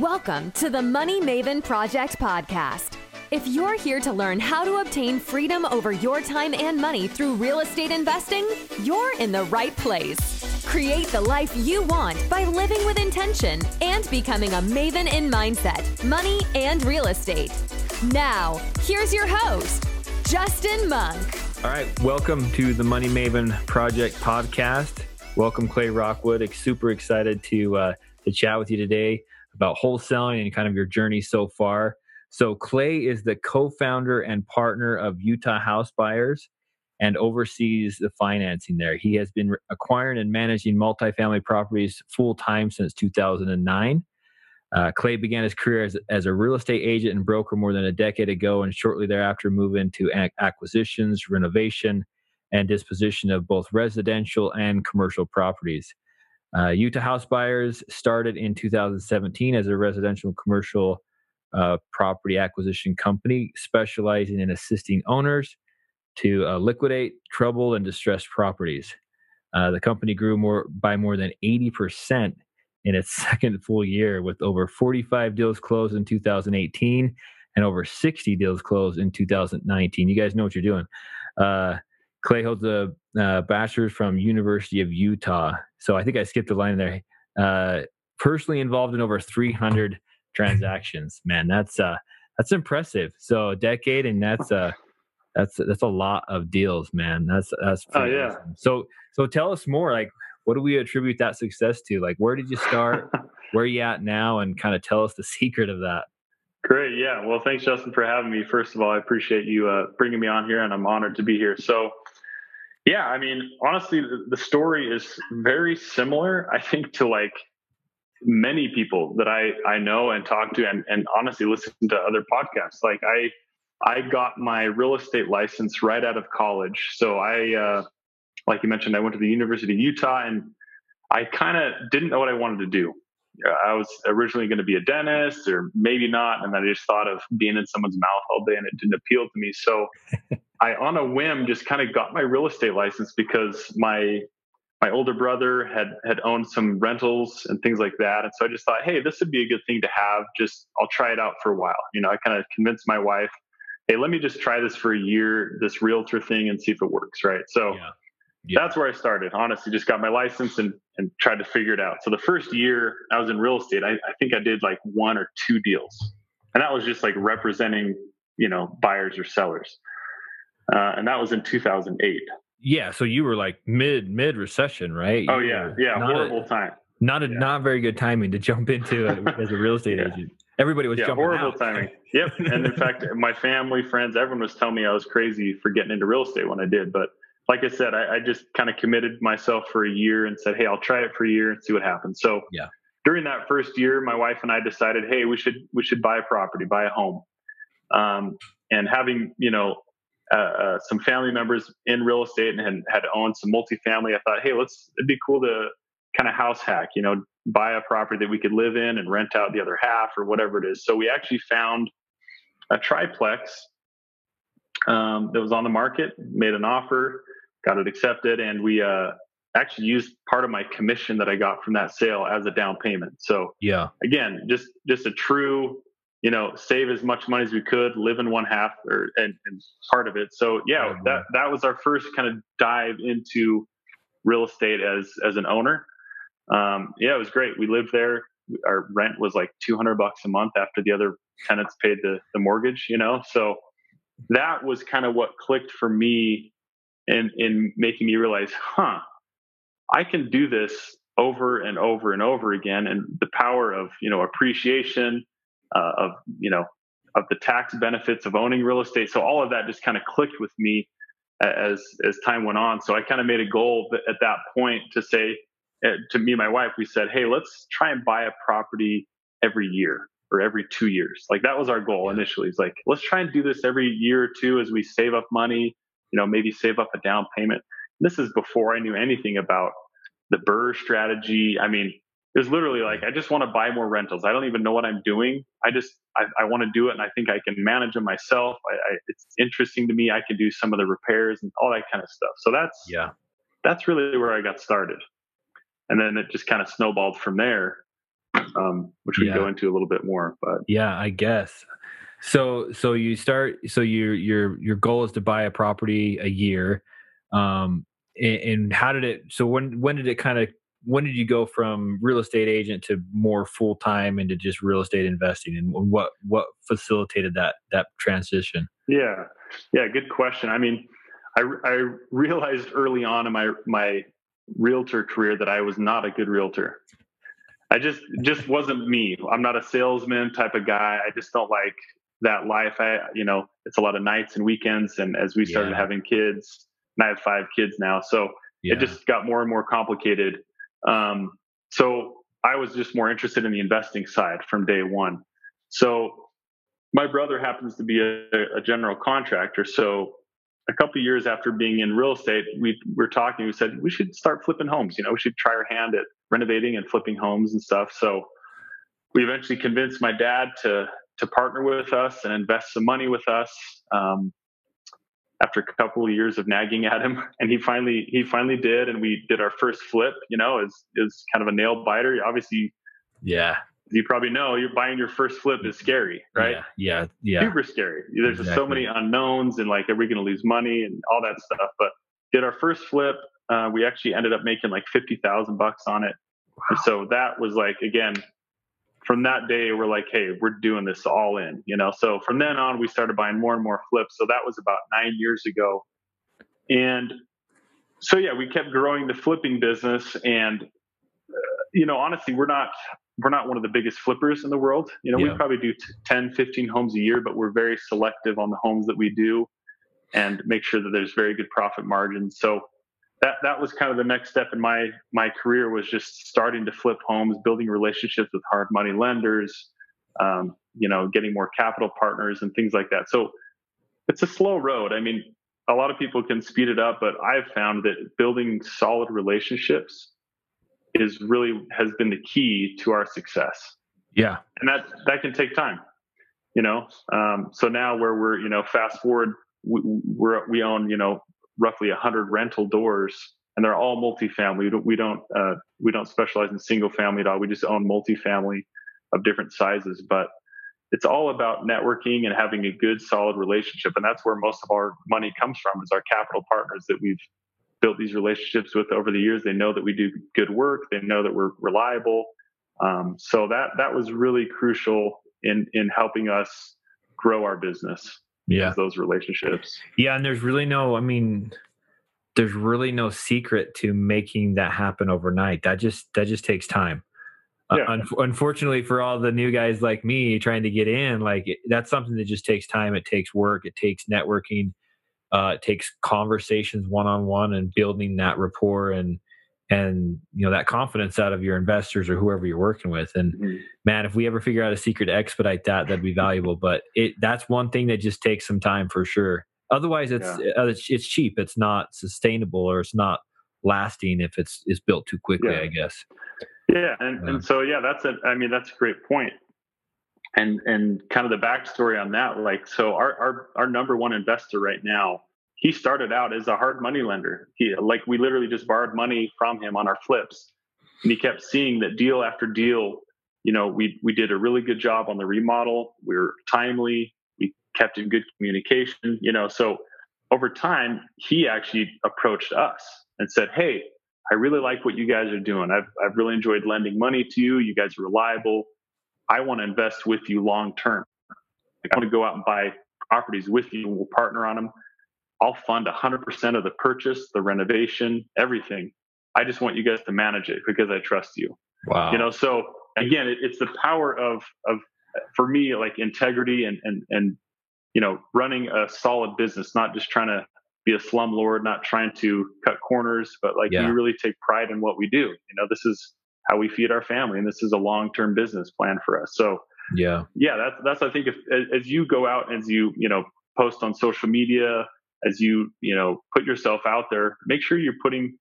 Welcome to the Money Maven Project podcast. If you're here to learn how to obtain freedom over your time and money through real estate investing, you're in the right place. Create the life you want by living with intention and becoming a maven in mindset, money, and real estate. Now, here's your host, Justin Monk. All right, welcome to the Money Maven Project podcast. Welcome, Clay Rockwood. Super excited to uh, to chat with you today about wholesaling and kind of your journey so far. So, Clay is the co founder and partner of Utah House Buyers and oversees the financing there. He has been acquiring and managing multifamily properties full time since 2009. Uh, Clay began his career as, as a real estate agent and broker more than a decade ago, and shortly thereafter moved into acquisitions, renovation, and disposition of both residential and commercial properties. Uh, Utah House Buyers started in 2017 as a residential commercial uh, property acquisition company specializing in assisting owners to uh, liquidate troubled and distressed properties. Uh, the company grew more by more than 80% in its second full year, with over 45 deals closed in 2018 and over 60 deals closed in 2019. You guys know what you're doing. Clay holds a uh, bachelor's from University of Utah. So I think I skipped a line there. Uh, personally involved in over 300 transactions. Man, that's uh, that's impressive. So a decade, and that's uh, that's that's a lot of deals, man. That's that's oh yeah. Awesome. So so tell us more. Like, what do we attribute that success to? Like, where did you start? where are you at now? And kind of tell us the secret of that. Great. Yeah. Well, thanks, Justin, for having me. First of all, I appreciate you uh, bringing me on here, and I'm honored to be here. So, yeah, I mean, honestly, the story is very similar, I think, to like many people that I, I know and talk to and, and honestly listen to other podcasts. Like I, I got my real estate license right out of college. So I, uh, like you mentioned, I went to the University of Utah and I kind of didn't know what I wanted to do. I was originally going to be a dentist or maybe not. And then I just thought of being in someone's mouth all day and it didn't appeal to me. So I, on a whim, just kind of got my real estate license because my my older brother had had owned some rentals and things like that, and so I just thought, hey, this would be a good thing to have. Just I'll try it out for a while. You know, I kind of convinced my wife, hey, let me just try this for a year, this realtor thing, and see if it works. Right. So. Yeah. Yeah. That's where I started. Honestly, just got my license and, and tried to figure it out. So the first year I was in real estate, I, I think I did like one or two deals. And that was just like representing, you know, buyers or sellers uh, and that was in 2008. Yeah, so you were like mid mid recession, right? Oh yeah, yeah, horrible a, time. Not a yeah. not very good timing to jump into as a real estate yeah. agent. Everybody was jumping yeah, jumping horrible out. timing. Yep, and in fact, my family, friends, everyone was telling me I was crazy for getting into real estate when I did. But like I said, I, I just kind of committed myself for a year and said, "Hey, I'll try it for a year and see what happens." So yeah, during that first year, my wife and I decided, "Hey, we should we should buy a property, buy a home." Um, and having you know uh, uh, some family members in real estate and had, had owned some multifamily. I thought, hey, let's it'd be cool to kind of house hack, you know, buy a property that we could live in and rent out the other half or whatever it is. So we actually found a triplex um, that was on the market, made an offer, got it accepted, and we uh, actually used part of my commission that I got from that sale as a down payment. So yeah, again, just just a true you know, save as much money as we could, live in one half or and, and part of it. So yeah, that that was our first kind of dive into real estate as as an owner. Um, yeah, it was great. We lived there. Our rent was like 200 bucks a month after the other tenants paid the, the mortgage, you know? So that was kind of what clicked for me in, in making me realize, huh, I can do this over and over and over again. And the power of, you know, appreciation, uh, of you know of the tax benefits of owning real estate. So all of that just kind of clicked with me as as time went on. So I kind of made a goal at that point to say uh, to me and my wife, we said, hey, let's try and buy a property every year or every two years. Like that was our goal initially. It's like let's try and do this every year or two as we save up money. You know, maybe save up a down payment. This is before I knew anything about the BRRRR strategy. I mean, it was literally like i just want to buy more rentals i don't even know what i'm doing i just i, I want to do it and i think i can manage them myself I, I, it's interesting to me i can do some of the repairs and all that kind of stuff so that's yeah that's really where i got started and then it just kind of snowballed from there um, which we yeah. go into a little bit more. But yeah, I guess. So so you start so your your your goal is to buy a property a year. Um, and, and how did it? So when when did it kind of when did you go from real estate agent to more full time into just real estate investing, and what what facilitated that that transition? Yeah, yeah, good question. I mean, I I realized early on in my my realtor career that I was not a good realtor. I just just wasn't me. I'm not a salesman type of guy. I just don't like that life. I you know, it's a lot of nights and weekends and as we started yeah. having kids, and I have five kids now, so yeah. it just got more and more complicated. Um, so I was just more interested in the investing side from day one. So my brother happens to be a, a general contractor, so a couple years after being in real estate, we were talking. We said we should start flipping homes. You know, we should try our hand at renovating and flipping homes and stuff. So we eventually convinced my dad to to partner with us and invest some money with us. Um, after a couple of years of nagging at him, and he finally he finally did, and we did our first flip. You know, is is kind of a nail biter. Obviously, yeah, you probably know you're buying your first flip is scary, right? Yeah, yeah, yeah. super scary. There's exactly. so many unknowns and like, are we going to lose money and all that stuff? But did our first flip, uh, we actually ended up making like fifty thousand bucks on it. Wow. so that was like again, from that day we're like, hey, we're doing this all in, you know. So from then on, we started buying more and more flips. So that was about nine years ago, and so yeah, we kept growing the flipping business and. Uh, you know, honestly, we're not we're not one of the biggest flippers in the world. You know, yeah. we probably do 10, 15 homes a year, but we're very selective on the homes that we do and make sure that there's very good profit margins. So that that was kind of the next step in my my career was just starting to flip homes, building relationships with hard money lenders, um, you know, getting more capital partners and things like that. So it's a slow road. I mean, a lot of people can speed it up, but I've found that building solid relationships is really has been the key to our success. Yeah, and that that can take time. You know, um, so now where we're you know fast forward, we, we're we own you know roughly hundred rental doors, and they're all multifamily. We don't we don't, uh, we don't specialize in single family at all. We just own multifamily of different sizes, but it's all about networking and having a good solid relationship and that's where most of our money comes from is our capital partners that we've built these relationships with over the years. They know that we do good work. They know that we're reliable. Um, so that that was really crucial in in helping us grow our business. Yeah, those relationships. Yeah, and there's really no. I mean, there's really no secret to making that happen overnight. That just that just takes time. Uh, yeah. Uh, un- unfortunately, for all the new guys like me trying to get in, like that's something that just takes time. It takes work. It takes networking uh, it takes conversations one on one and building that rapport and and you know that confidence out of your investors or whoever you're working with. And mm-hmm. man, if we ever figure out a secret to expedite that, that'd be valuable. But it that's one thing that just takes some time for sure. Otherwise, it's yeah. uh, it's, it's, cheap. It's not sustainable or it's not lasting if it's it's built too quickly. Yeah. I guess. Yeah, and, and so yeah, that's a. I mean, that's a great point and and kind of the backstory on that like so our our, our number one investor right now he started out as a hard money lender. He like we literally just borrowed money from him on our flips. And he kept seeing that deal after deal you know we we did a really good job on the remodel. We were timely. We kept in good communication you know. So over time he actually approached us and said hey i really like what you guys are doing. I've, I've really enjoyed lending money to you. You guys are reliable. I want to invest with you long term. I want to go out and buy properties with you. And we'll partner on them. I'll fund 100% of the purchase, the renovation, everything. I just want you guys to manage it because I trust you. Wow. You know, so again, it, it's the power of of for me like integrity and and and you know running a solid business, not just trying to be a slumlord, not trying to cut corners, but like yeah. we really take pride in what we do. You know, this is how we feed our family, and this is a long-term business plan for us. So, yeah, yeah, that's that's I think if as you go out as you you know post on social media, as you you know put yourself out there, make sure you're putting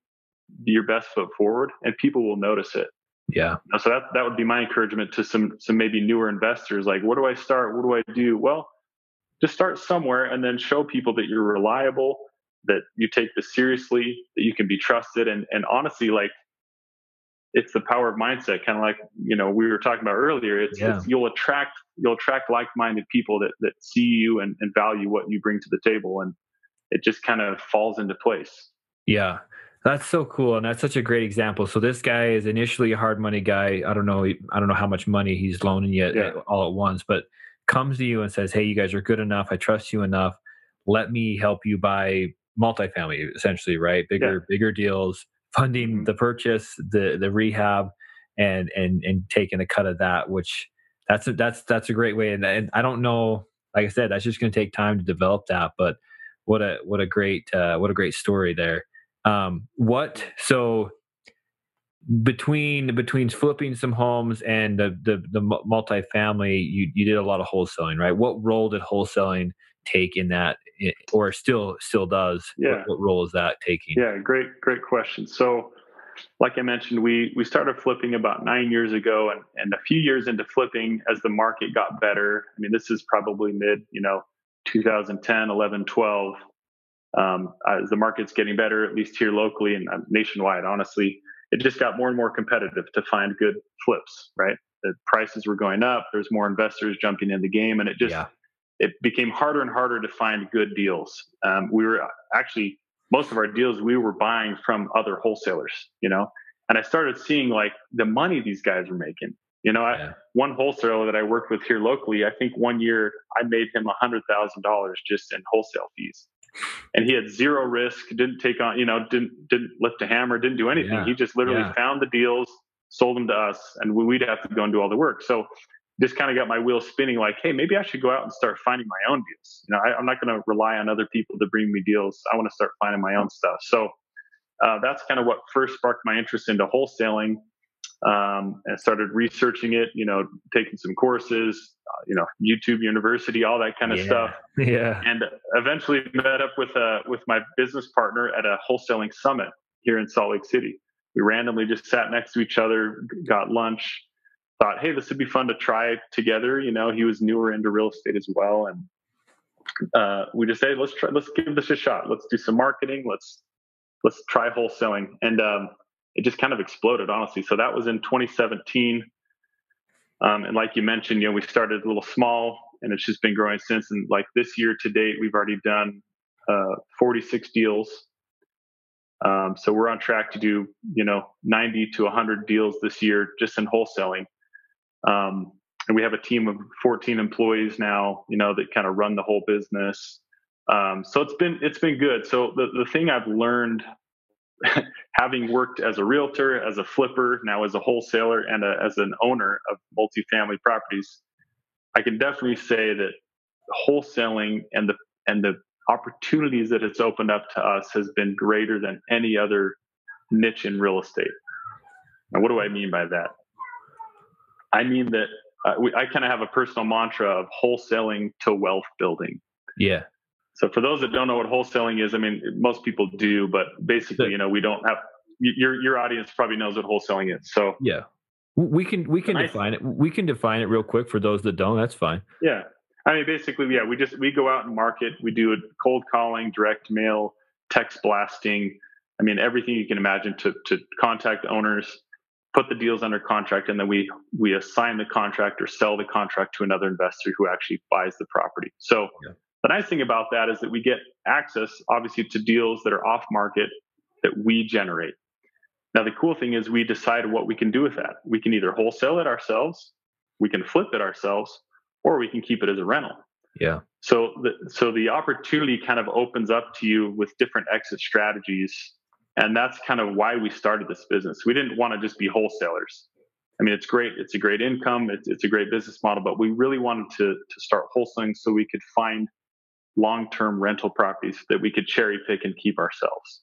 your best foot forward, and people will notice it. Yeah. So that that would be my encouragement to some some maybe newer investors. Like, what do I start? What do I do? Well, just start somewhere, and then show people that you're reliable, that you take this seriously, that you can be trusted, and and honestly, like it's the power of mindset, kind of like you know we were talking about earlier. It's, yeah. it's you'll attract you'll attract like-minded people that that see you and, and value what you bring to the table, and it just kind of falls into place. Yeah, that's so cool, and that's such a great example. So this guy is initially a hard money guy. I don't know. I don't know how much money he's loaning yet yeah. all at once, but comes to you and says, "Hey, you guys are good enough. I trust you enough. Let me help you buy multifamily, essentially, right? Bigger, yeah. bigger deals, funding mm-hmm. the purchase, the the rehab, and and and taking a cut of that. Which that's a, that's that's a great way. And, and I don't know, like I said, that's just going to take time to develop that. But what a what a great uh, what a great story there. Um, what so between between flipping some homes and the the, the multifamily, you you did a lot of wholesaling, right? What role did wholesaling take in that, or still still does? Yeah. What, what role is that taking? Yeah, great great question. So, like I mentioned, we we started flipping about nine years ago, and and a few years into flipping, as the market got better. I mean, this is probably mid, you know, 2010, 11, 12 um, as the market's getting better, at least here locally and uh, nationwide, honestly, it just got more and more competitive to find good flips, right? The prices were going up. There's more investors jumping in the game, and it just yeah. it became harder and harder to find good deals. Um, we were actually most of our deals we were buying from other wholesalers, you know, and I started seeing like the money these guys were making. You know, yeah. I, one wholesaler that I worked with here locally, I think one year I made him a hundred thousand dollars just in wholesale fees. And he had zero risk didn't take on you know didn't didn't lift a hammer didn't do anything. Yeah. he just literally yeah. found the deals sold them to us and we'd have to go and do all the work. So this kind of got my wheels spinning like hey maybe i should go out and start finding my own deals. You know I, am not going to rely on other people to bring me deals. I want to start finding my own stuff. So uh, that's kind of what first sparked my interest into wholesaling um, and started researching it you know taking some courses you know YouTube University, all that kind of yeah. stuff. Yeah. And eventually met up with a with my business partner at a wholesaling summit here in Salt Lake City. We randomly just sat next to each other, got lunch, thought, hey, this would be fun to try together. You know, he was newer into real estate as well, and uh, we just said, let's try, let's give this a shot. Let's do some marketing. Let's let's try wholesaling, and um, it just kind of exploded, honestly. So that was in 2017. Um, and like you mentioned, you know, we started a little small and it's just been growing since. And like this year to date, we've already done uh, 46 deals. Um, so we're on track to do, you know, 90 to 100 deals this year just in wholesaling. Um, and we have a team of 14 employees now, you know, that kind of run the whole business. Um, so it's been it's been good. So the the thing I've learned having worked as a realtor, as a flipper, now as a wholesaler, and a, as an owner of multifamily properties, I can definitely say that wholesaling and the and the opportunities that it's opened up to us has been greater than any other niche in real estate. And what do I mean by that? I mean that uh, we, I kind of have a personal mantra of wholesaling to wealth building. Yeah. So for those that don't know what wholesaling is, I mean, most people do, but basically, you know, we don't have your your audience probably knows what wholesaling is. So yeah, we can we can define it. We can define it real quick for those that don't. That's fine. Yeah, I mean, basically, yeah, we just we go out and market. We do cold calling, direct mail, text blasting. I mean, everything you can imagine to to contact owners, put the deals under contract, and then we we assign the contract or sell the contract to another investor who actually buys the property. So. Yeah the nice thing about that is that we get access, obviously, to deals that are off market that we generate. Now, the cool thing is we decide what we can do with that. We can either wholesale it ourselves, we can flip it ourselves, or we can keep it as a rental. Yeah. So the so the opportunity kind of opens up to you with different exit strategies, and that's kind of why we started this business. We didn't want to just be wholesalers. I mean, it's great. It's a great income. It's, it's a great business model, but we really wanted to to start wholesaling so we could find long-term rental properties that we could cherry pick and keep ourselves.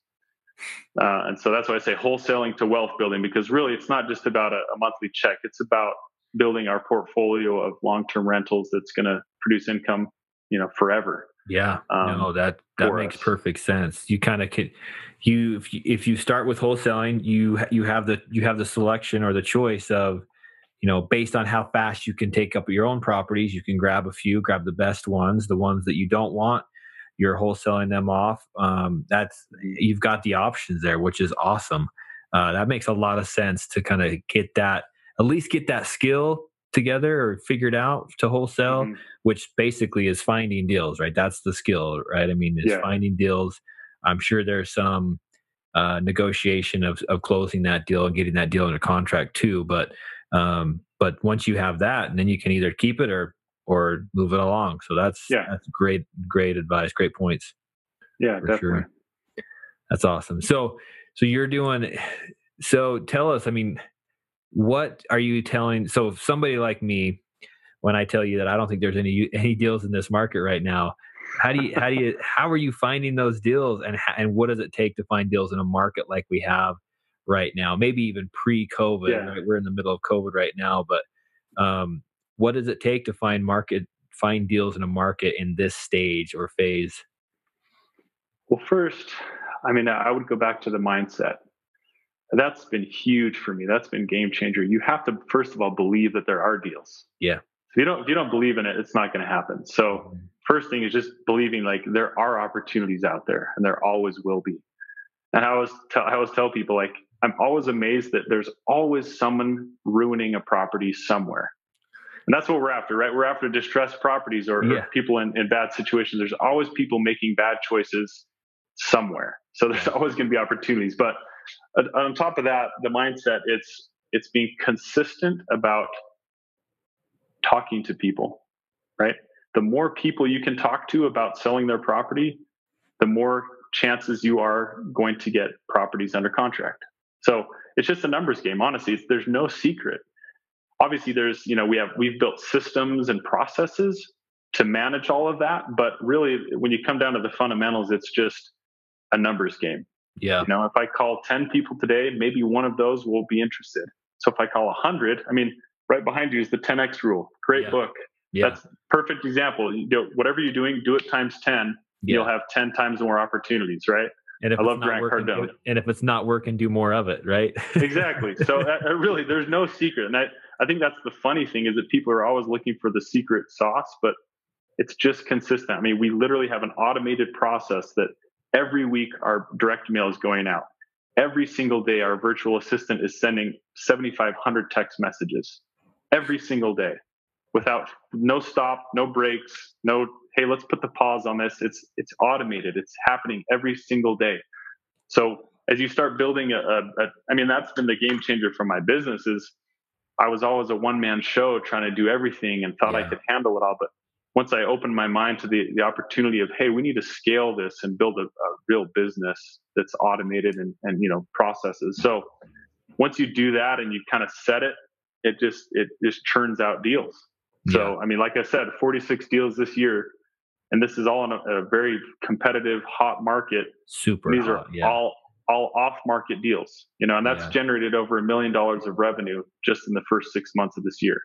Uh, and so that's why I say wholesaling to wealth building, because really it's not just about a, a monthly check. It's about building our portfolio of long-term rentals that's going to produce income, you know, forever. Yeah, um, no, that that makes us. perfect sense. You kind of can, you if you if you start with wholesaling, you you have the you have the selection or the choice of you know, based on how fast you can take up your own properties, you can grab a few, grab the best ones, the ones that you don't want, you're wholesaling them off. Um, that's you've got the options there, which is awesome. uh, that makes a lot of sense to kind of get that at least get that skill together or figured out to wholesale, mm-hmm. which basically is finding deals, right? That's the skill, right? I mean, it's yeah. finding deals. I'm sure there's some uh, negotiation of of closing that deal and getting that deal under contract too. But um, but once you have that, and then you can either keep it or or move it along. So that's yeah. that's great great advice, great points. Yeah, definitely. Sure. That's awesome. So so you're doing. So tell us. I mean, what are you telling so somebody like me when i tell you that i don't think there's any any deals in this market right now how do you how do you how are you finding those deals and and what does it take to find deals in a market like we have right now maybe even pre-covid yeah. right? we're in the middle of covid right now but um, what does it take to find market find deals in a market in this stage or phase well first i mean i would go back to the mindset that's been huge for me. That's been game changer. You have to first of all believe that there are deals. Yeah. If you don't if you don't believe in it, it's not going to happen. So mm-hmm. first thing is just believing like there are opportunities out there, and there always will be. And I always tell I always tell people like I'm always amazed that there's always someone ruining a property somewhere. And that's what we're after, right? We're after distressed properties or, yeah. or people in, in bad situations. There's always people making bad choices somewhere. So there's always going to be opportunities. But uh, on top of that, the mindset it's it's being consistent about talking to people, right? The more people you can talk to about selling their property, the more chances you are going to get properties under contract. So it's just a numbers game. Honestly, there's no secret. Obviously, there's you know we have we've built systems and processes to manage all of that, but really, when you come down to the fundamentals, it's just a numbers game. Yeah. You know, if I call 10 people today, maybe one of those will be interested. So if I call 100, I mean, right behind you is the 10x rule. Great yeah. book. Yeah. That's perfect example. You know, whatever you're doing, do it times 10. Yeah. You'll have 10 times more opportunities, right? And if I love Grant working, Cardone. And if it's not working, do more of it, right? exactly. So uh, really, there's no secret. And I, I think that's the funny thing is that people are always looking for the secret sauce, but it's just consistent. I mean, we literally have an automated process that Every week, our direct mail is going out. Every single day, our virtual assistant is sending 7,500 text messages every single day without no stop, no breaks, no, hey, let's put the pause on this. It's, it's automated. It's happening every single day. So as you start building a, a, a I mean, that's been the game changer for my business is I was always a one man show trying to do everything and thought yeah. I could handle it all. But once I opened my mind to the, the opportunity of, hey, we need to scale this and build a, a real business that's automated and, and, you know, processes. So once you do that and you kind of set it, it just, it just churns out deals. Yeah. So, I mean, like I said, 46 deals this year, and this is all in a, a very competitive, hot market. Super. These hot, are yeah. all, all off market deals, you know, and that's yeah. generated over a million dollars of revenue just in the first six months of this year.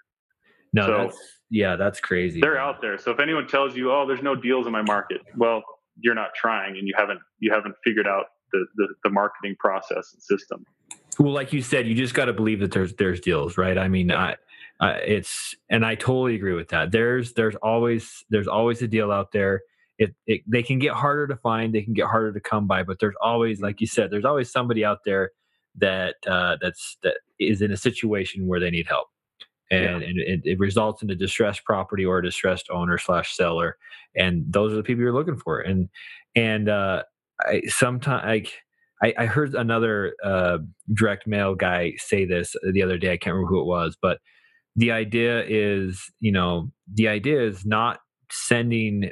No, so that's, yeah, that's crazy. They're out there. So if anyone tells you, "Oh, there's no deals in my market," well, you're not trying, and you haven't you haven't figured out the the, the marketing process and system. Well, like you said, you just got to believe that there's there's deals, right? I mean, I, I, it's and I totally agree with that. There's there's always there's always a deal out there. It, it they can get harder to find, they can get harder to come by, but there's always, like you said, there's always somebody out there that uh, that's that is in a situation where they need help and, yeah. and it, it, results in a distressed property or a distressed owner slash seller and those are the people you're looking for and and uh i sometimes like I, I heard another uh, direct mail guy say this the other day. I can't remember who it was, but the idea is, you know, the idea is not sending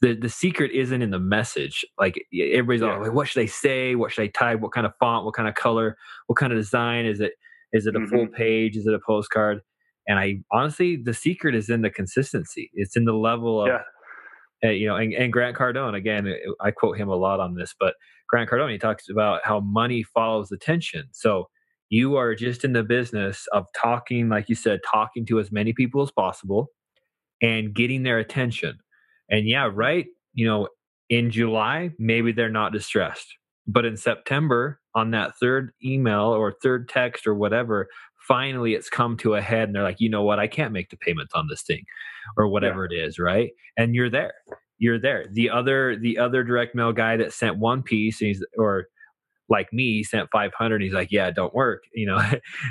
the the secret isn't in the message. Like everybody's yeah. all like, what should I say? What should I type? What kind of font? What kind of color? What kind of design? Is it is it a mm-hmm. full page? Is it a postcard? And I honestly, the secret is in the consistency. It's in the level of, yeah. uh, you know, and, and, Grant Cardone, again, I quote him a lot on this, but Grant Cardone, he talks about how money follows attention. So you are just in the business of talking, like you said, talking to as many people as possible and getting their attention. And yeah, right, you know, in July, maybe they're not distressed. But in September, on that third email or third text or whatever, finally it's come to a head and they're like, you know what, I can't make the payments on this thing or whatever yeah. it is, right? And you're there. You're there. The other the other direct mail guy that sent one piece he's or like me sent 500 he's like yeah don't work you know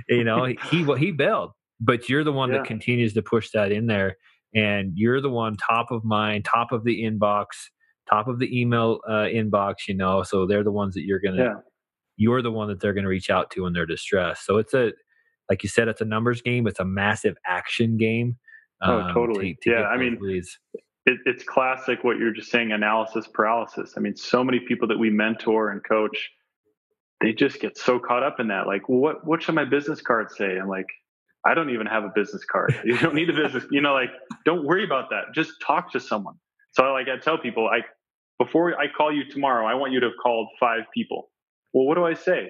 you know he well, he bailed but you're the one yeah. that continues to push that in there and you're the one top of mind top of the inbox top of the email uh, inbox you know so they're the ones that you're gonna yeah. you're the one that they're gonna reach out to when they're distressed so it's a like you said it's a numbers game it's a massive action game oh um, totally to, to yeah i mean leads. It, it's classic what you're just saying analysis paralysis i mean so many people that we mentor and coach they just get so caught up in that. Like, well, what what should my business card say? I'm like, I don't even have a business card. You don't need a business. You know, like, don't worry about that. Just talk to someone. So, like, I tell people, I before I call you tomorrow, I want you to have called five people. Well, what do I say?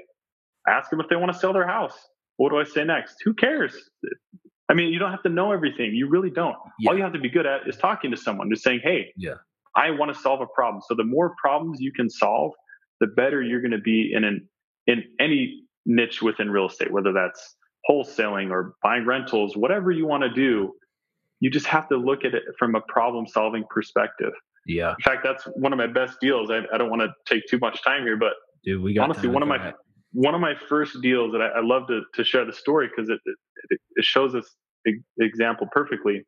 I ask them if they want to sell their house. What do I say next? Who cares? I mean, you don't have to know everything. You really don't. Yeah. All you have to be good at is talking to someone, just saying, "Hey, yeah, I want to solve a problem." So the more problems you can solve, the better you're going to be in an in any niche within real estate, whether that's wholesaling or buying rentals, whatever you want to do, you just have to look at it from a problem solving perspective. Yeah. In fact, that's one of my best deals. I, I don't want to take too much time here, but Dude, we got honestly one of my that. one of my first deals that I, I love to, to share the story because it, it, it shows this example perfectly.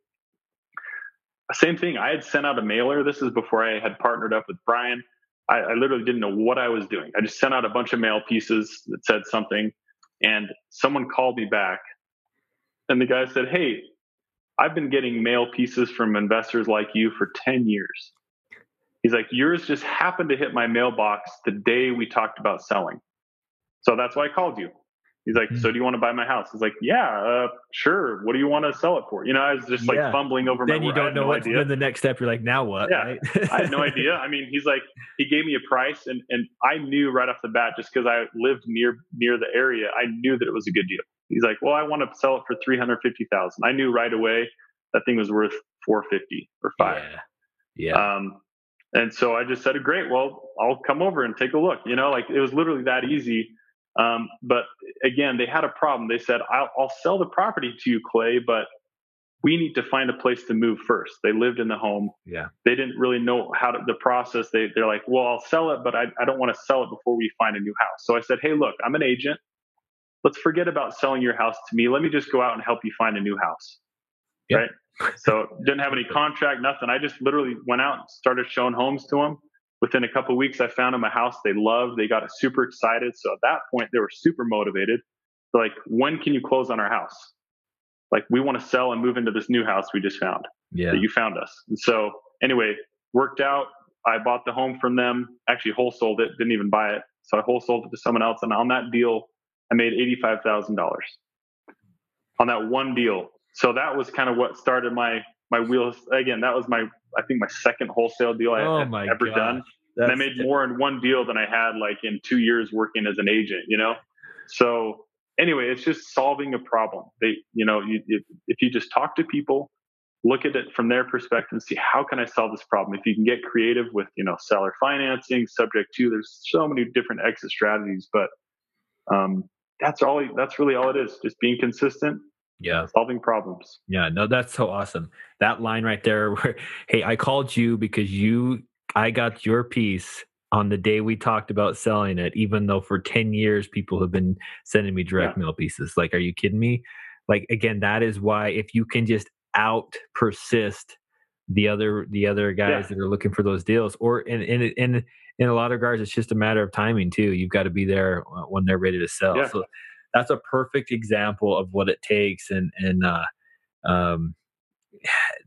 Same thing. I had sent out a mailer. This is before I had partnered up with Brian. I, I literally didn't know what I was doing. I just sent out a bunch of mail pieces that said something, and someone called me back, and the guy said, "Hey, I've been getting mail pieces from investors like you for ten years." He's like, "Yours just happened to hit my mailbox the day we talked about selling, so that's why I called you." He's like, so do you want to buy my house? He's like, yeah, uh, sure. What do you want to sell it for? You know, I was just like yeah. fumbling over then you don't know no what. Idea. Then the next step, you're like, now what? Yeah, right? I had no idea. I mean, he's like, he gave me a price, and and I knew right off the bat, just because I lived near near the area, I knew that it was a good deal. He's like, well, I want to sell it for three hundred fifty thousand. I knew right away that thing was worth four fifty or five. Yeah. yeah. Um, and so I just said, great. Well, I'll come over and take a look. You know, like it was literally that easy um, but again, they had a problem. They said, I'll, I'll sell the property to you, Clay, but we need to find a place to move first. They lived in the home. Yeah. They didn't really know how to the process. They they're like, well, I'll sell it, but I, I don't want to sell it before we find a new house. So I said, hey, look, I'm an agent. Let's forget about selling your house to me. Let me just go out and help you find a new house. Yep. Right. So didn't have any contract, nothing. I just literally went out and started showing homes to them within a couple weeks, I found them a house they loved. They got super excited. So at that point, they were super motivated. They're like, when can you close on our house? Like, we want to sell and move into this new house we just found. Yeah. That you found us. And so, anyway, worked out. I bought the home from them. Actually, wholesaled it. Didn't even buy it. So I wholesaled it to someone else. And on that deal, I made eighty-five thousand dollars on that one deal. So that was kind of what started my my wheels. Again, that was my I think my second wholesale deal I oh had ever gosh. done. That's, and I made more in one deal than I had like in two years working as an agent, you know? So anyway, it's just solving a problem. They, you know, you, if, if you just talk to people, look at it from their perspective and see how can I solve this problem? If you can get creative with, you know, seller financing, subject to, there's so many different exit strategies, but um, that's all, that's really all it is. Just being consistent, yeah solving problems yeah no that's so awesome that line right there where hey i called you because you i got your piece on the day we talked about selling it even though for 10 years people have been sending me direct yeah. mail pieces like are you kidding me like again that is why if you can just out persist the other the other guys yeah. that are looking for those deals or in in in in a lot of regards it's just a matter of timing too you've got to be there when they're ready to sell yeah. so that's a perfect example of what it takes and and uh, um,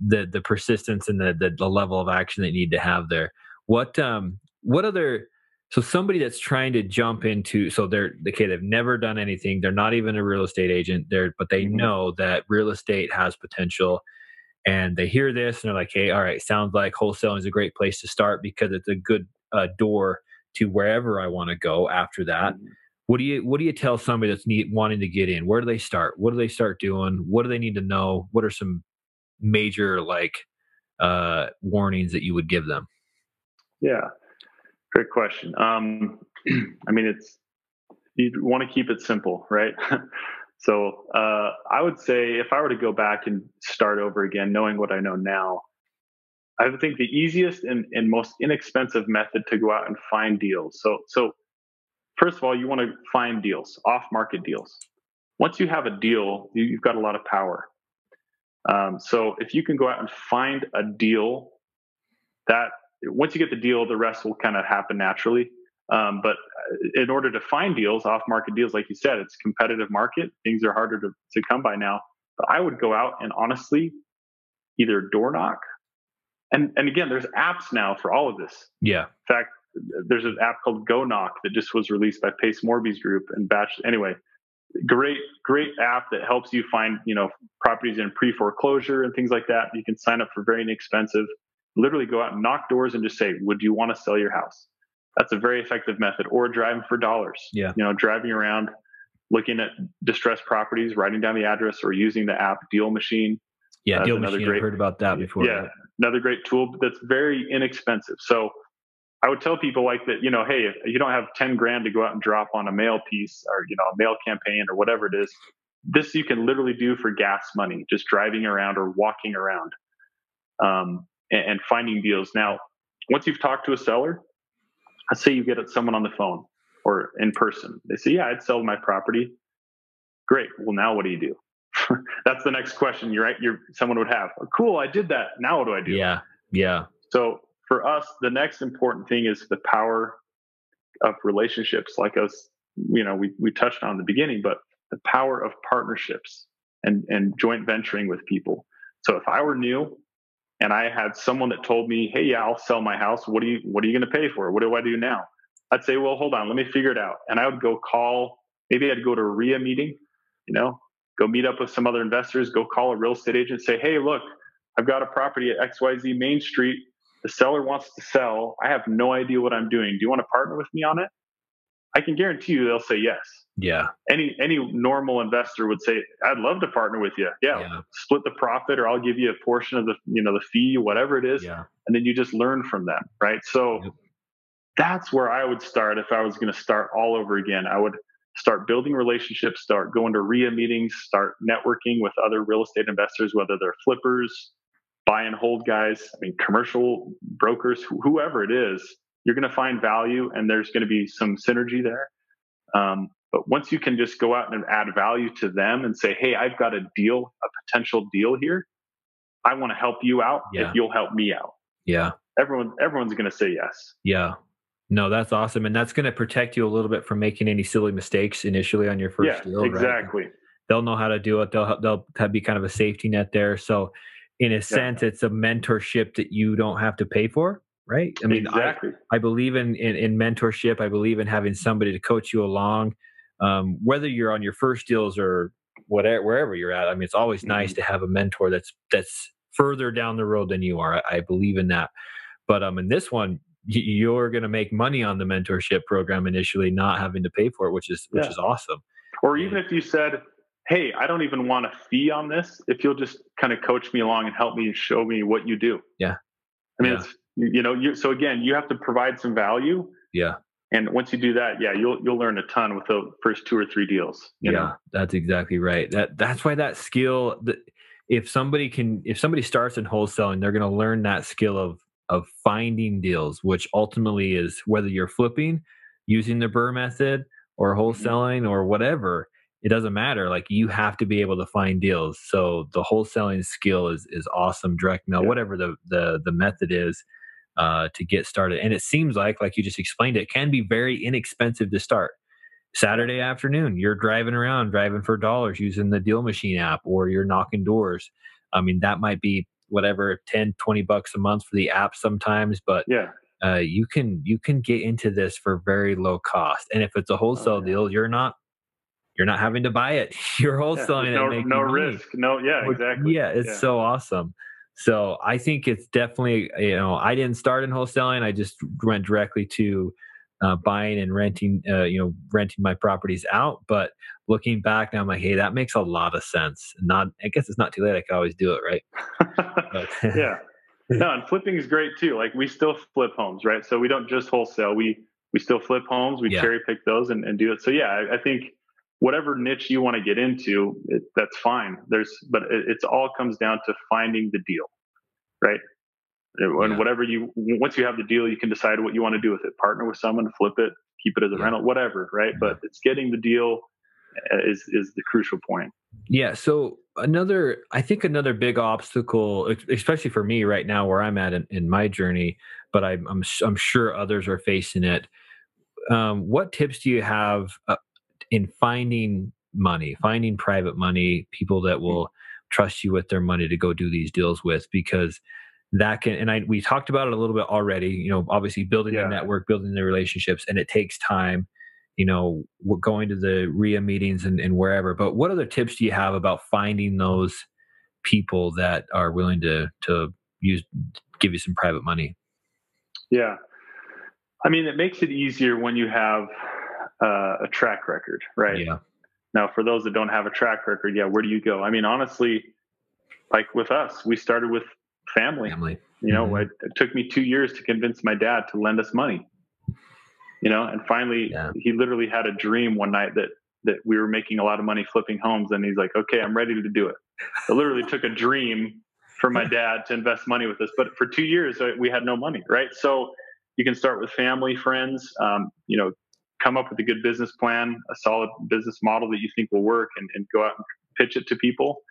the the persistence and the, the, the level of action that you need to have there. What um what other so somebody that's trying to jump into so they're okay they've never done anything they're not even a real estate agent there but they mm-hmm. know that real estate has potential and they hear this and they're like hey all right sounds like wholesaling is a great place to start because it's a good uh, door to wherever i want to go after that mm-hmm. What do you what do you tell somebody that's need, wanting to get in? Where do they start? What do they start doing? What do they need to know? What are some major like uh, warnings that you would give them? Yeah, great question. Um, I mean, it's you want to keep it simple, right? so uh, I would say if I were to go back and start over again, knowing what I know now, I think the easiest and, and most inexpensive method to go out and find deals. So so first of all, you want to find deals, off market deals. Once you have a deal, you've got a lot of power. Um, so if you can go out and find a deal that once you get the deal, the rest will kind of happen naturally. Um, but uh, in order to find deals, off market deals, like you said, it's competitive market. Things are harder to, to come by now. But I would go out and honestly either door knock. And, and again, there's apps now for all of this. Yeah. In fact, there's an app called Go Knock that just was released by Pace Morby's group and Batch. Anyway, great, great app that helps you find, you know, properties in pre foreclosure and things like that. You can sign up for very inexpensive. Literally go out and knock doors and just say, would you want to sell your house? That's a very effective method. Or driving for dollars. Yeah. You know, driving around, looking at distressed properties, writing down the address, or using the app Deal Machine. Yeah, Deal Machine. Great, I've heard about that before. Yeah, right? another great tool that's very inexpensive. So I would tell people like that, you know, hey, if you don't have 10 grand to go out and drop on a mail piece or, you know, a mail campaign or whatever it is, this you can literally do for gas money, just driving around or walking around um, and, and, finding deals. Now, once you've talked to a seller, let's say you get someone on the phone or in person. They say, yeah, I'd sell my property. Great. Well, now what do you do? That's the next question. You're right. You're someone would have. Oh, cool. I did that. Now what do I do? Yeah. Yeah. So for us, the next important thing is the power of relationships, like us, you know, we, we touched on in the beginning, but the power of partnerships and, and joint venturing with people. So if I were new and I had someone that told me, Hey, yeah, I'll sell my house. What do you, what are you going to pay for? What do I do now? I'd say, well, hold on, let me figure it out. And I would go call, maybe I'd go to a REIA meeting, you know, go meet up with some other investors, go call a real estate agent, say, Hey, look, I've got a property at XYZ Main Street the seller wants to sell. I have no idea what I'm doing. Do you want to partner with me on it? I can guarantee you they'll say yes. Yeah. Any any normal investor would say, I'd love to partner with you. Yeah, yeah. Split the profit or I'll give you a portion of the you know the fee, whatever it is. Yeah. And then you just learn from them. Right. So yep. that's where I would start if I was going to start all over again. I would start building relationships, start going to REIA meetings, start networking with other real estate investors, whether they're flippers, buy and hold guys, I mean, commercial brokers, whoever it is, you're going to find value and there's going to be some synergy there. Um, but once you can just go out and add value to them and say, hey, I've got a deal, a potential deal here. I want to help you out yeah. if you'll help me out. Yeah. Everyone, everyone's going to say yes. Yeah. No, that's awesome. And that's going to protect you a little bit from making any silly mistakes initially on your first yeah, deal. Exactly. Right? They'll know how to do it. They'll, they'll be kind of a safety net there. So in a yeah. sense it's a mentorship that you don't have to pay for right i mean exactly. I, I believe in, in, in mentorship i believe in having somebody to coach you along um, whether you're on your first deals or whatever wherever you're at i mean it's always mm-hmm. nice to have a mentor that's that's further down the road than you are i, I believe in that but um in this one you're going to make money on the mentorship program initially not having to pay for it which is which yeah. is awesome or even if you said hey, I don't even want a fee on this. If you'll just kind of coach me along and help me show me what you do. Yeah. I mean, yeah. it's, you know, you, so again, you have to provide some value. Yeah. And once you do that, yeah, you'll you'll learn a ton with the first two or three deals. yeah, know? that's exactly right. That that's why that skill. That if somebody can, if somebody starts in wholesaling, they're going to learn that skill of of finding deals, which ultimately is whether you're flipping using the BRRRR method or mm-hmm. wholesaling or whatever it doesn't matter. Like you have to be able to find deals. So the wholesaling skill is is awesome. Direct mail, yeah. whatever the the the method is uh, to get started. And it seems like, like you just explained, it can be very inexpensive to start. Saturday afternoon, you're driving around, driving for dollars using the Deal Machine app, or you're knocking doors. I mean, that might be whatever 10 20 bucks a month for the app sometimes but yeah uh, you can you can get into this for very low cost and if it's a wholesale oh, yeah. deal you're not you're not having to buy it. You're wholesaling yeah, it. No, no risk. No, yeah, exactly. Yeah, it's yeah. so awesome. So I think it's definitely, you know, I didn't start in wholesaling. I just went directly to uh, buying and renting, uh, you know, renting my properties out. But looking back now, I'm like, hey, that makes a lot of sense. Not, I guess it's not too late. I can always do it, right? yeah. No, and flipping is great too. Like we still flip homes, right? So we don't just wholesale. We we still flip homes. We yeah. cherry pick those and, and do it. So yeah, I, I think whatever niche you want to get into, it, that's fine. There's, but it, it's all comes down to finding the deal, right? And yeah. whatever you, once you have the deal, you can decide what you want to do with it. Partner with someone, flip it, keep it as a yeah. rental, whatever, right? Yeah. But it's getting the deal uh, is is the crucial point. Yeah. So another, I think another big obstacle, especially for me right now, where I'm at in, in my journey, but I'm, I'm I'm sure others are facing it. Um, what tips do you have uh, in finding money, finding private money, people that mm-hmm. will trust you with their money to go do these deals with? Because that can and I we talked about it a little bit already. You know, obviously building yeah. the network, building the relationships, and it takes time. You know, we're going to the REIA meetings and, and wherever. But what other tips do you have about finding those people that are willing to to use give you some private money? Yeah, I mean, it makes it easier when you have uh, a track record, right? Yeah. Now, for those that don't have a track record, yeah, where do you go? I mean, honestly, like with us, we started with family. Family. You know, mm-hmm. it, it, took me two years to convince my dad to lend us money. You know, and finally, yeah. he literally had a dream one night that that we were making a lot of money flipping homes, and he's like, "Okay, I'm ready to do it." It literally took a dream for my dad to invest money with us, but for two years uh, we had no money, right? So you can start with family, friends. Um, you know, come up with a good business plan, a solid business model that you think will work, and, and go out and pitch it to people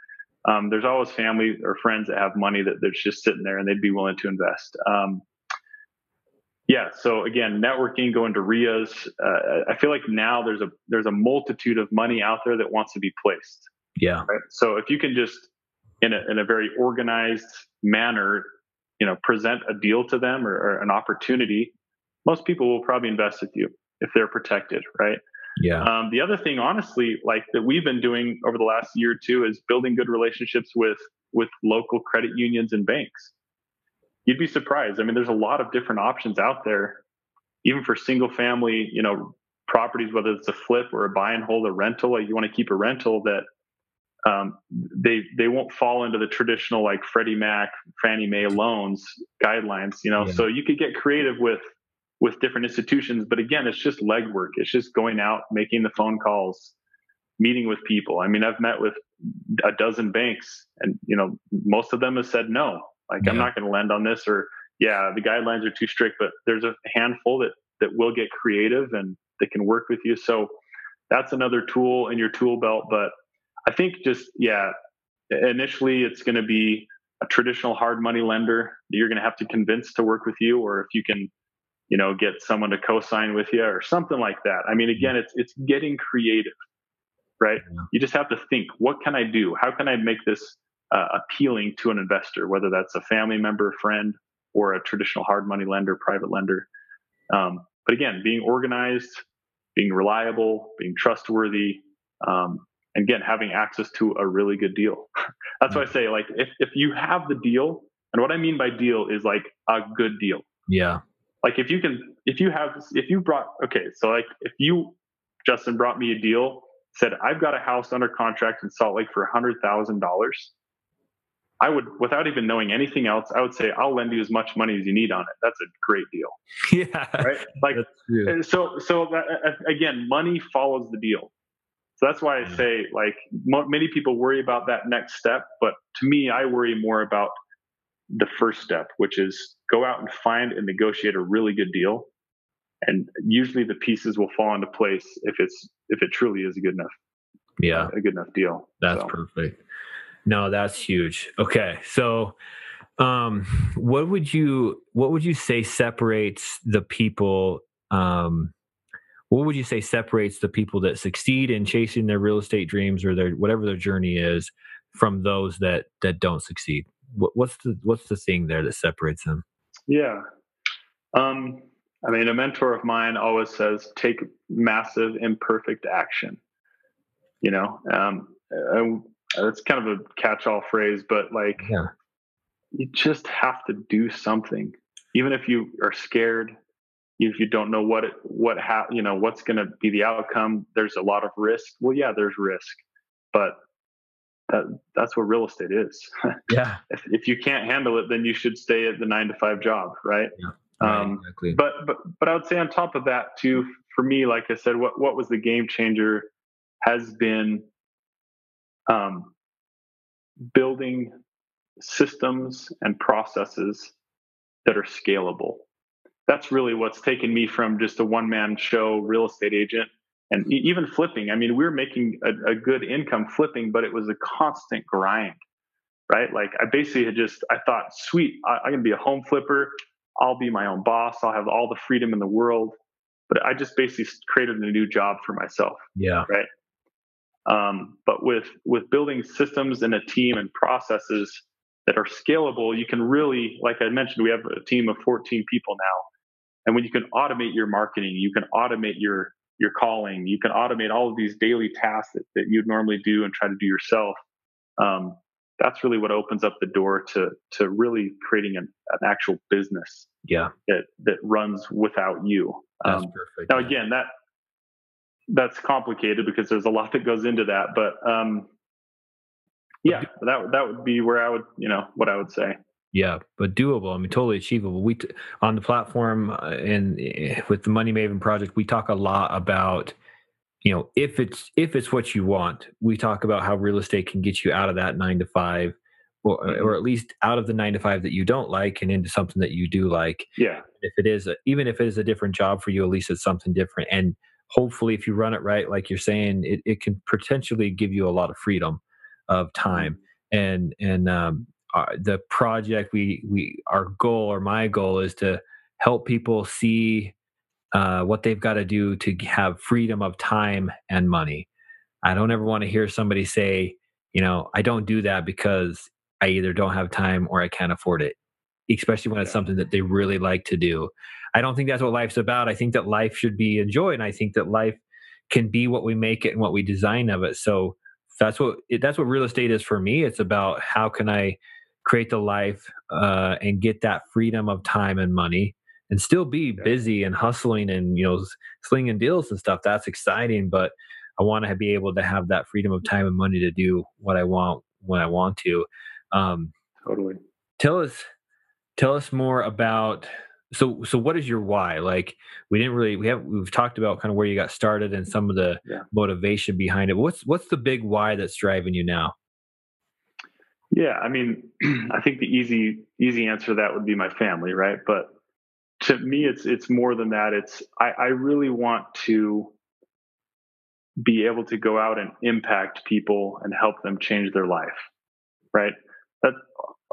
um, there's always family or friends that have money that that's just sitting there and they'd be willing to invest. Um, yeah. So again, networking, going to REIAs. Uh, I feel like now there's a there's a multitude of money out there that wants to be placed. Yeah. Right? So if you can just in a in a very organized manner, you know, present a deal to them or, or an opportunity, most people will probably invest with you if they're protected, right? Yeah. Um, the other thing, honestly, like that we've been doing over the last year or two is building good relationships with with local credit unions and banks. You'd be surprised. I mean, there's a lot of different options out there, even for single family, you know, properties, whether it's a flip or a buy and hold, a rental. Like you want to keep a rental that um, they they won't fall into the traditional like Freddie Mac, Fannie Mae loans guidelines. You know, yeah. so you could get creative with with different institutions. But again, it's just legwork. It's just going out, making the phone calls, meeting with people. I mean, I've met with a dozen banks and, you know, most of them have said no. Like, yeah. I'm not going to lend on this or, yeah, the guidelines are too strict, but there's a handful that, that will get creative and that can work with you. So that's another tool in your tool belt. But I think just, yeah, initially it's going to be a traditional hard money lender that you're going to have to convince to work with you, or if you can you know, get someone to co-sign with you or something like that. I mean, again, it's it's getting creative, right? Yeah. You just have to think, what can I do? How can I make this uh, appealing to an investor, whether that's a family member, friend, or a traditional hard money lender, private lender. Um, but again, being organized, being reliable, being trustworthy, um, and again, having access to a really good deal. that's why I say, like, if if you have the deal, and what I mean by deal is like a good deal. Yeah like if you can if you have if you brought okay so like if you justin brought me a deal said i've got a house under contract in salt lake for a hundred thousand dollars i would without even knowing anything else i would say i'll lend you as much money as you need on it. That's a great deal. Yeah. Right? Like so so that, again money follows the deal. So that's why i say like many people worry about that next step but to me i worry more about the first step, which is go out and find and negotiate a really good deal. And usually the pieces will fall into place if it's if it truly is a good enough yeah a good enough deal. That's so. perfect. No, that's huge. Okay, so um, what would you what would you say separates the people? Um, what would you say separates the people that succeed in chasing their real estate dreams or their whatever their journey is from those that that don't succeed? What, what's the what's the thing there that separates them? Yeah, um, I mean, a mentor of mine always says, "Take massive, imperfect action." You know, um, it's kind of a catch-all phrase, but like, yeah. you just have to do something, even if you are scared. If you don't know what it, what ha- you know, what's going to be the outcome, there's a lot of risk. Well, yeah, there's risk, but that that's what real estate is. Yeah. if, if you can't handle it, then you should stay at the nine to five job, right? Yeah. Right, um, exactly. But but but I would say on top of that too, for me, like I said, what what was the game changer has been um, building systems and processes that are scalable. that's really what's taken me from just a one man show real estate agent and even flipping. I mean, we were making a, a, good income flipping, but it was a constant grind, right? Like I basically had just, I thought, sweet, I, I can be a home flipper. I'll be my own boss. I'll have all the freedom in the world. But I just basically created a new job for myself. Yeah. Right. Um, but with with building systems and a team and processes that are scalable, you can really, like I mentioned, we have a team of 14 people now. And when you can automate your marketing, you can automate your your calling, you can automate all of these daily tasks that, that you'd normally do and try to do yourself. Um, that's really what opens up the door to to really creating an, an actual business. Yeah, that that runs without you. That's um, perfect. Now, again, that that's complicated because there's a lot that goes into that, but um, yeah, that that would be where I would, you know, what I would say. Yeah, but doable. I mean, totally achievable. We t- on the platform uh, and uh, with the Money Maven project, we talk a lot about, you know, if it's if it's what you want. We talk about how real estate can get you out of that nine to five, or mm-hmm. or at least out of the nine to five that you don't like and into something that you do like. Yeah. If it is, a, even if it is a different job for you, at least it's something different. And hopefully, if you run it right, like you're saying, it, it can potentially give you a lot of freedom of time. Mm-hmm and and um, uh, the project we we our goal or my goal is to help people see uh, what they've got to do to have freedom of time and money. I don't ever want to hear somebody say, you know, I don't do that because I either don't have time or I can't afford it, especially when it's something that they really like to do. I don't think that's what life's about. I think that life should be enjoyed. And I think that life can be what we make it and what we design of it. So that's what that's what real estate is for me. It's about how can I create the life uh, and get that freedom of time and money and still be busy and hustling and you know slinging deals and stuff that's exciting but i want to be able to have that freedom of time and money to do what i want when i want to. Um, totally. tell us tell us more about so so what is your why? Like we didn't really we have we've talked about kind of where you got started and some of the yeah. motivation behind it what's what's the big why that's driving you now yeah, I mean, I think the easy easy answer to that would be my family, right? But to me, it's it's more than that. It's I, I really want to be able to go out and impact people and help them change their life, right? That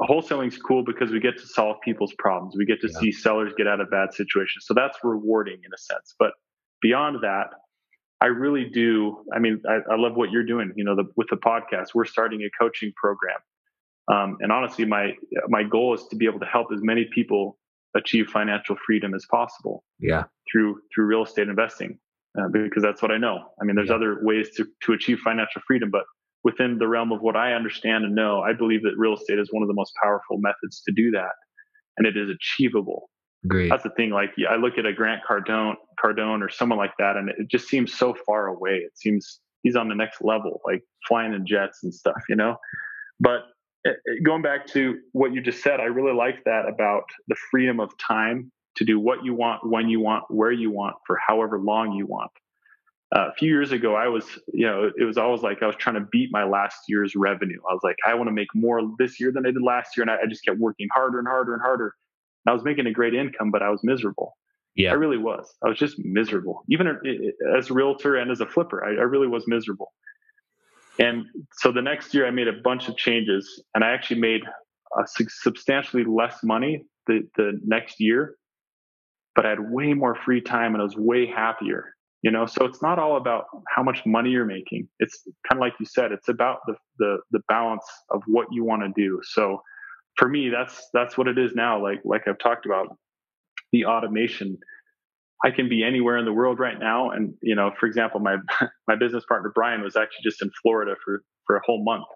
wholesaling is cool because we get to solve people's problems. We get to yeah. see sellers get out of bad situations, so that's rewarding in a sense. But beyond that, I really do. I mean, I, I love what you're doing. You know, the, with the podcast, we're starting a coaching program um, and honestly, my my goal is to be able to help as many people achieve financial freedom as possible. Yeah. Through through real estate investing, uh, because that's what I know. I mean, there's yeah. other ways to to achieve financial freedom, but within the realm of what I understand and know, I believe that real estate is one of the most powerful methods to do that, and it is achievable. Great. That's the thing. Like I look at a Grant Cardone, Cardone or someone like that, and it just seems so far away. It seems he's on the next level, like flying in jets and stuff, you know. But going back to what you just said, I really like that about the freedom of time to do what you want, when you want, where you want, for however long you want. Uh, a few years ago, I was, you know, it was always like I was trying to beat my last year's revenue. I was like, I want to make more this year than I did last year. And I, I just kept working harder and harder and harder. And I was making a great income, but I was miserable. Yeah. I really was. I was just miserable. Even as a realtor and as a flipper, I, I really was miserable. And so the next year, I made a bunch of changes, and I actually made uh, substantially less money the, the next year, but I had way more free time and I was way happier. You know, so it's not all about how much money you're making. It's kind of like you said, it's about the the the balance of what you want to do. So for me, that's that's what it is now. Like like I've talked about the automation I can be anywhere in the world right now. And, you know, for example, my, my business partner, Brian, was actually just in Florida for, for a whole month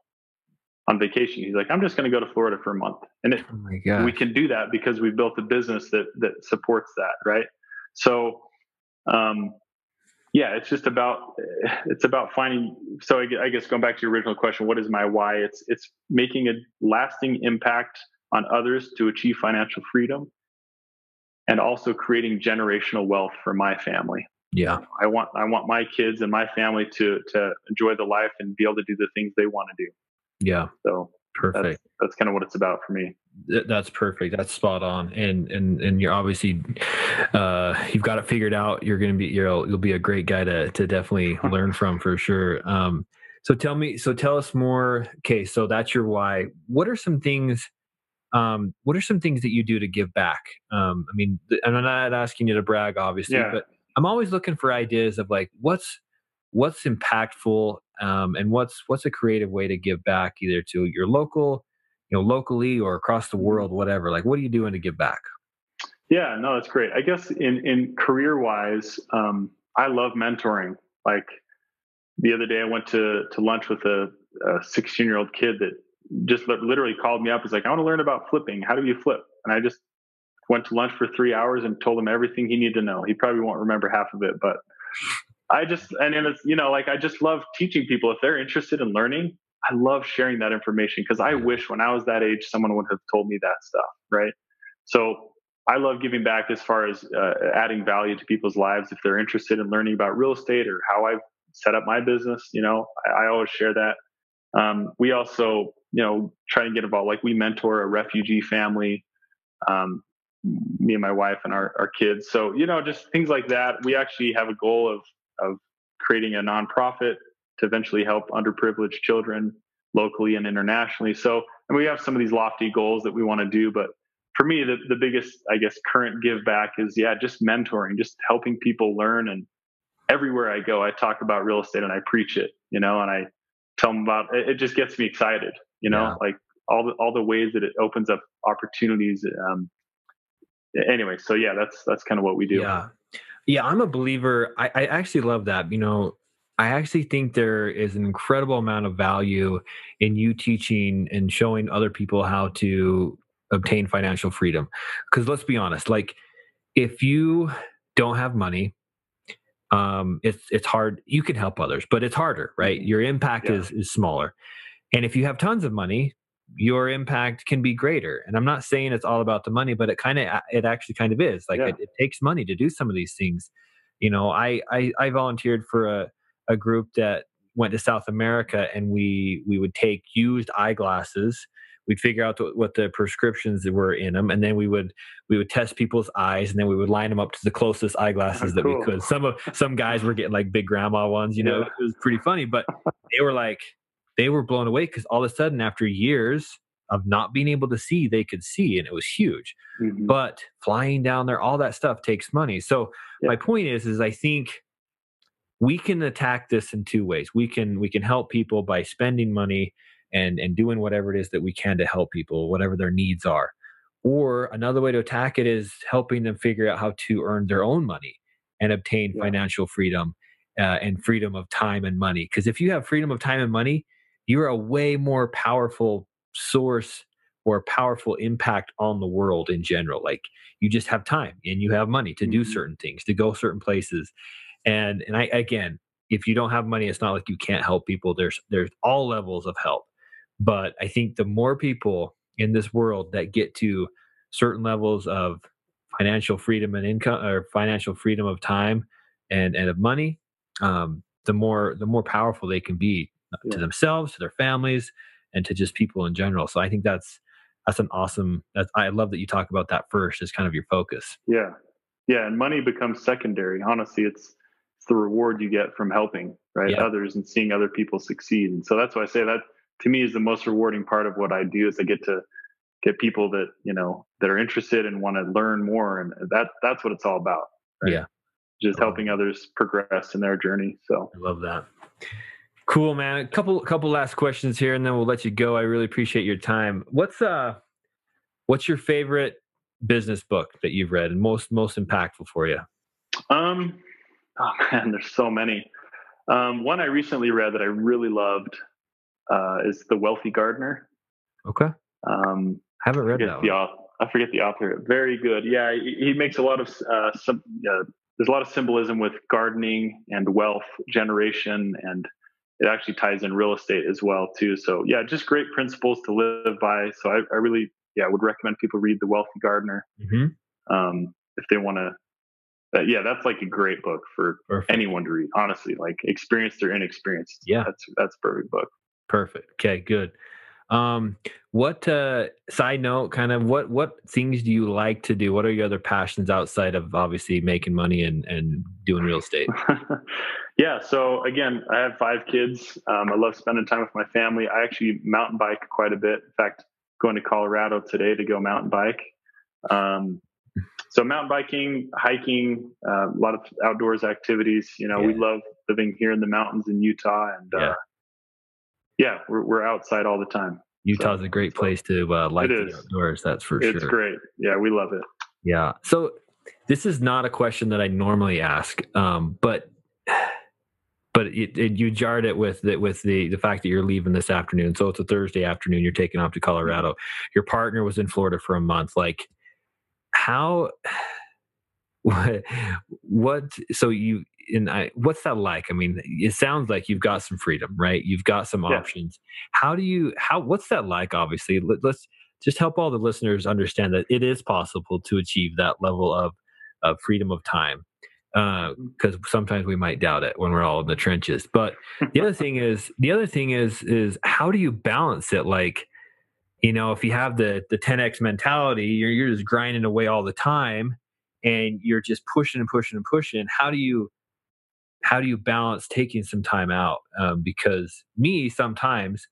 on vacation. He's like, I'm just going to go to Florida for a month. And it, oh we can do that because we built a business that, that supports that. Right. So, um, yeah, it's just about, it's about finding, so I guess going back to your original question, what is my why? It's, it's making a lasting impact on others to achieve financial freedom and also creating generational wealth for my family. Yeah. I want I want my kids and my family to to enjoy the life and be able to do the things they want to do. Yeah. So Perfect. That's, that's kind of what it's about for me. That's perfect. That's spot on. And and and you're obviously uh, you've got it figured out. You're going to be you'll you'll be a great guy to to definitely learn from for sure. Um, so tell me, so tell us more. Okay, so that's your why. What are some things? Um, what are some things that you do to give back? Um, I mean, and I'm not asking you to brag, obviously, yeah. but I'm always looking for ideas of like what's what's impactful um, and what's what's a creative way to give back either to your local you know locally or across the mm-hmm. world whatever like what are you doing to give back yeah no that's great i guess in in career wise um, i love mentoring like the other day i went to to lunch with a 16 year old kid that just literally called me up he's like i want to learn about flipping how do you flip and i just went to lunch for three hours and told him everything he needed to know he probably won't remember half of it but I just and it's you know like I just love teaching people if they're interested in learning. I love sharing that information because I wish when I was that age someone would have told me that stuff, right? So I love giving back as far as uh, adding value to people's lives if they're interested in learning about real estate or how I set up my business. You know, I, I always share that. Um, we also, you know, try and get involved. Like we mentor a refugee family. Um, me and my wife and our, our kids. So, you know, just things like that. We actually have a goal of of creating a nonprofit to eventually help underprivileged children locally and internationally. So, and we have some of these lofty goals that we want to do, but for me, the, the biggest, I guess, current give back is, yeah, just mentoring, just helping people learn. And everywhere I go, I talk about real estate and I preach it, you know, and I tell them about it. it just gets me excited, you know, yeah. like all the, all the ways that it opens up opportunities. Um, anyway, so yeah, that's, that's kind of what we do. Yeah. Yeah, I'm a believer. I, I actually love that. You know, I actually think there is an incredible amount of value in you teaching and showing other people how to obtain financial freedom. Because let's be honest, like if you don't have money, um, it's it's hard. You can help others, but it's harder, right? Mm-hmm. Your impact yeah. is is smaller. And if you have tons of money, your impact can be greater. And i'm not saying it's all about the money but it kind of uh, it actually kind of is. Like yeah. it, it, takes money to do some of these things. You know i i, I volunteered for a, a group that went to south america and we we would take used eyeglasses. We'd figure out what the prescriptions were in them and then we would we would test people's eyes and then we would line them up to the closest ah, eyeglasses that we could. Some of some guys were getting like big grandma ones you know yeah. it was pretty funny but they were like they were blown away because all of a sudden, after years of not being able to see, they could see, and it was huge. Mm-hmm. But flying down there, all that stuff takes money. So my point is, is I think we can attack this in two ways. We can we can help people by spending money and and doing whatever it is that we can to help people, whatever their needs are. Or another way to attack it is helping them figure out how to earn their own money and obtain yeah. financial freedom uh, and freedom of time and money. Because if you have freedom of time and money, you're a way more powerful source or powerful impact on the world in general. Like you just have time and you have money to do mm-hmm. certain things, to go certain places. And and I again, if you don't have money, it's not like you can't help people. There's there's all levels of help. But I think the more people in this world that get to certain levels of financial freedom and income or financial freedom of time and, and of money, um, the more the more powerful they can be yeah. to themselves, to their families, and to just people in general. So I think that's that's an awesome. That's I love that you talk about that first as kind of your focus. Yeah, yeah, and money becomes secondary. Honestly, it's it's the reward you get from helping right yeah. others and seeing other people succeed. And so that's why I say that to me is the most rewarding part of what I do is I get to get people that you know that are interested and want to learn more, and that that's what it's all about. Right? Yeah, just helping others progress in their journey. So I love that. Cool, man. A couple couple last questions here, and then we'll let you go. I really appreciate your time. What's uh, what's your favorite business book that you've read and most most impactful for you? Um, oh man, there's so many. Um, one I recently read that I really loved uh, is The Wealthy Gardener. Okay. Um, haven't read that. The, I forget the author. Very good. Yeah, he, he makes a lot of uh, some. Uh, there's a lot of symbolism with gardening and wealth generation and it actually ties in real estate as well too. So yeah, just great principles to live by. So I, I really yeah would recommend people read The Wealthy Gardener mm-hmm. um, if they want to. Uh, yeah, that's like a great book for perfect. anyone to read. Honestly, like experienced or inexperienced. Yeah, that's that's a perfect book. Perfect. Okay, good. Um, what uh, side note, kind of what what things do you like to do? What are your other passions outside of obviously making money and and doing real estate? yeah, so again, I have five kids. Um, I love spending time with my family. I actually mountain bike quite a bit. In fact, going to Colorado today to go mountain bike. Um, so mountain biking, hiking, uh, a lot of outdoors activities. You know, yeah. we love living here in the mountains in Utah, and yeah, uh, yeah we're we're outside all the time. Utah's so, a great place to uh, like the outdoors. That's for it's sure. It's great. Yeah, we love it. Yeah. So this is not a question that I normally ask, um, but but it, it, you jarred it with the, with the the fact that you're leaving this afternoon. So it's a Thursday afternoon. You're taking off to Colorado. Your partner was in Florida for a month. Like how what, what so you and I, what's that like? I mean, it sounds like you've got some freedom, right? You've got some yeah. options. How do you how what's that like? Obviously, Let, us just help all the listeners understand that it is possible to achieve that level of of freedom of time because uh, sometimes we might doubt it when we're all in the trenches. But the other thing is, the other thing is, is how do you balance it? Like, you know, if you have the the 10x mentality, you're you're just grinding away all the time, and you're just pushing and pushing and pushing. How do you how do you balance taking some time out? Um, because me, sometimes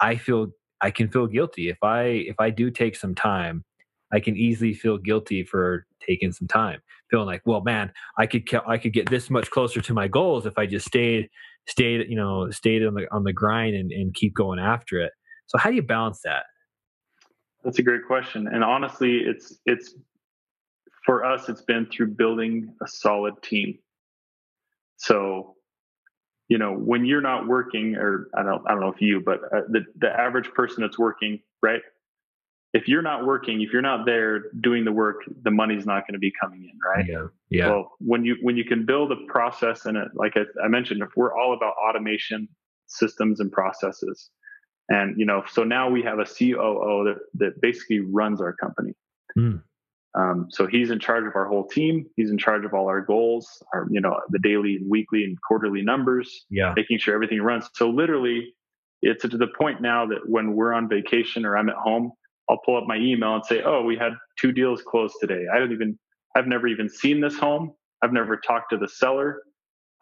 I feel I can feel guilty if I if I do take some time. I can easily feel guilty for taking some time, feeling like, well, man, I could I could get this much closer to my goals if I just stayed stayed you know stayed on the on the grind and, and keep going after it. So how do you balance that? That's a great question, and honestly, it's it's for us. It's been through building a solid team. So you know when you're not working or i don't i don't know if you but uh, the the average person that's working right if you're not working, if you're not there doing the work, the money's not going to be coming in, right? Yeah. Yeah. Well, when you when you can build a process and it, like I, I mentioned, if we're all about automation systems and processes, and you know, so now we have a COO that that basically runs our company. Mm. Um, so he's in charge of our whole team. He's in charge of all our goals, our you know the daily and weekly and quarterly numbers. Yeah, making sure everything runs. So literally, it's to the point now that when we're on vacation or I'm at home, I'll pull up my email and say, "Oh, we had two deals closed today." I don't even I've never even seen this home. I've never talked to the seller.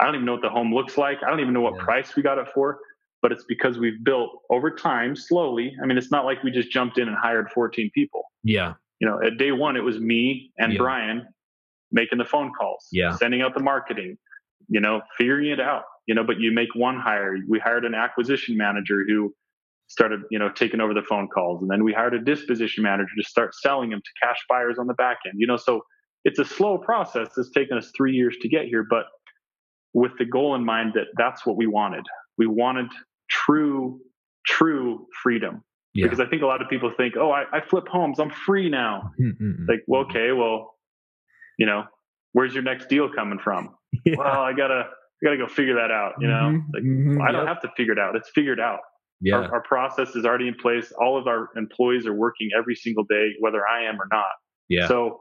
I don't even know what the home looks like. I don't even know what yeah. price we got it for, but it's because we've built over time slowly. I mean, it's not like we just jumped in and hired 14 people. Yeah. You know, at day 1 it was me and yeah. Brian making the phone calls, yeah. sending out the marketing, you know, figuring it out. You know, but you make one hire. We hired an acquisition manager who started, you know, taking over the phone calls. And then we hired a disposition manager to start selling them to cash buyers on the back end. You know, so it's a slow process. It's taken us three years to get here, but with the goal in mind that that's what we wanted. We wanted true, true freedom. Yeah. Because I think a lot of people think, oh, I, I flip homes. I'm free now. Mm-hmm. Like, well, okay, well, you know, where's your next deal coming from? Yeah. Well, I gotta, I gotta go figure that out. You know, mm-hmm. like, mm-hmm. well, I don't yep. have to figure it out. It's figured out. Yeah. Our, our, process is already in place. All of our employees are working every single day, whether I am or not. Yeah. So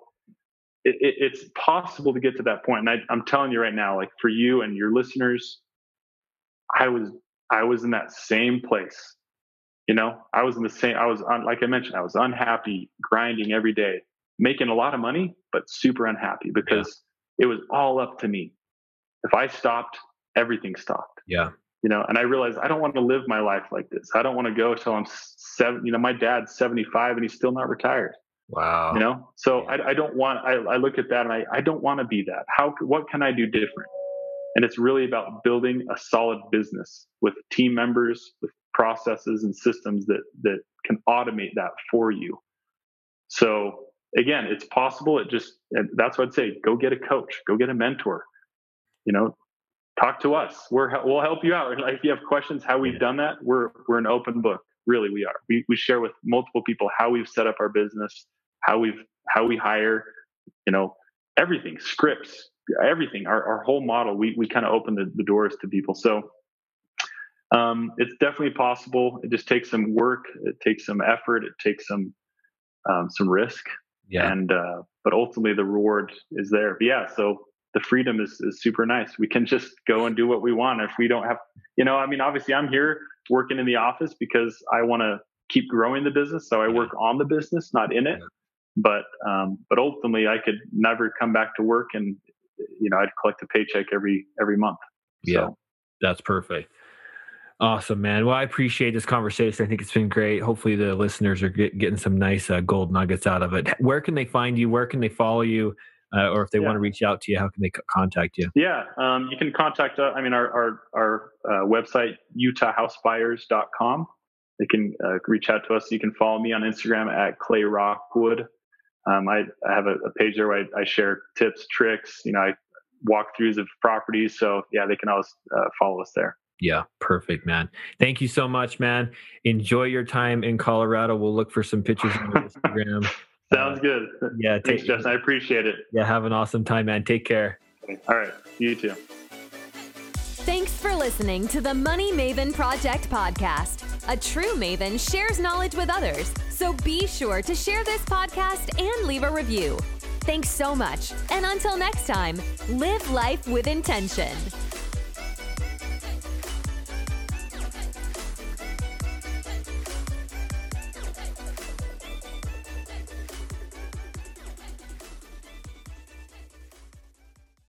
it, it, it's possible to get to that point. And I, I'm telling you right now, like for you and your listeners, I was I was in that same place. You know, I was in the same. I was on, like I mentioned, I was unhappy, grinding every day, making a lot of money, but super unhappy because yeah. it was all up to me. If I stopped, everything stopped. Yeah you know and i realized i don't want to live my life like this i don't want to go till i'm seven you know my dad's 75 and he's still not retired wow you know so I, I, don't want I, I look at that and i, I don't want to be that how what can i do different and it's really about building a solid business with team members with processes and systems that that can automate that for you so again it's possible it just that's what i'd say go get a coach go get a mentor you know talk to us. We're we'll help you out. If you have questions, how we've done that, we're we're an open book. Really, we are. We we share with multiple people how we've set up our business, how we've how we hire, you know, everything, scripts, everything. Our our whole model. We we kind of open the, the doors to people. So. Um, it's definitely possible. It just takes some work. It takes some effort. It takes some um, some risk. Yeah. And uh, but ultimately the reward is there. But yeah. So the freedom is, is super nice. We can just go and do what we want. If we don't have, you know, I mean, obviously I'm here working in the office because I want to keep growing the business. So I work on the business, not in it. But um, but ultimately, I could never come back to work, and you know, I'd collect a paycheck every every month. Yeah, that's perfect. Awesome, man. Well, I appreciate this conversation. I think it's been great. Hopefully, the listeners are get, getting some nice uh, gold nuggets out of it. Where can they find you? Where can they follow you? Uh, or if they yeah. want to reach out to you, how can they c- contact you? Yeah, um, you can contact us. Uh, I mean, our our, our uh, website, utahhousebuyers.com. They can uh, reach out to us. You can follow me on Instagram at Clay Rockwood. Um, I, I, have a, a, page there where I, I, share tips, tricks, you know, I walkthroughs of properties. So yeah, they can always uh, follow us there. Yeah, perfect, man. Thank you so much, man. Enjoy your time in Colorado. We'll look for some pictures on Instagram. Sounds uh, good. Yeah, thanks, Justin. I appreciate it. Yeah, have an awesome time, man. Take care. All right, you too. Thanks for listening to the Money Maven Project podcast. A true maven shares knowledge with others, so be sure to share this podcast and leave a review. Thanks so much, and until next time, live life with intention.